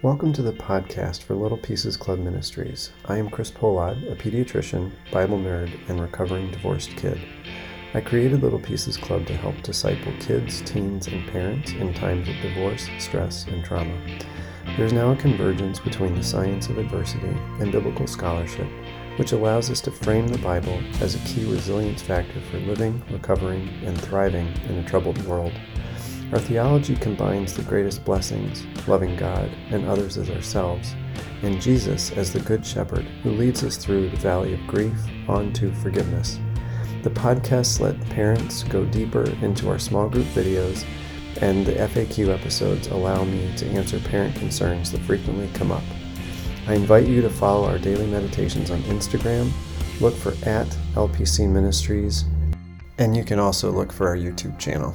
Welcome to the podcast for Little Pieces Club Ministries. I am Chris Polad, a pediatrician, Bible nerd, and recovering divorced kid. I created Little Pieces Club to help disciple kids, teens, and parents in times of divorce, stress, and trauma. There is now a convergence between the science of adversity and biblical scholarship, which allows us to frame the Bible as a key resilience factor for living, recovering, and thriving in a troubled world. Our theology combines the greatest blessings, loving God and others as ourselves, and Jesus as the Good Shepherd who leads us through the valley of grief on to forgiveness. The podcasts let parents go deeper into our small group videos, and the FAQ episodes allow me to answer parent concerns that frequently come up. I invite you to follow our daily meditations on Instagram, look for at LPC Ministries, and you can also look for our YouTube channel.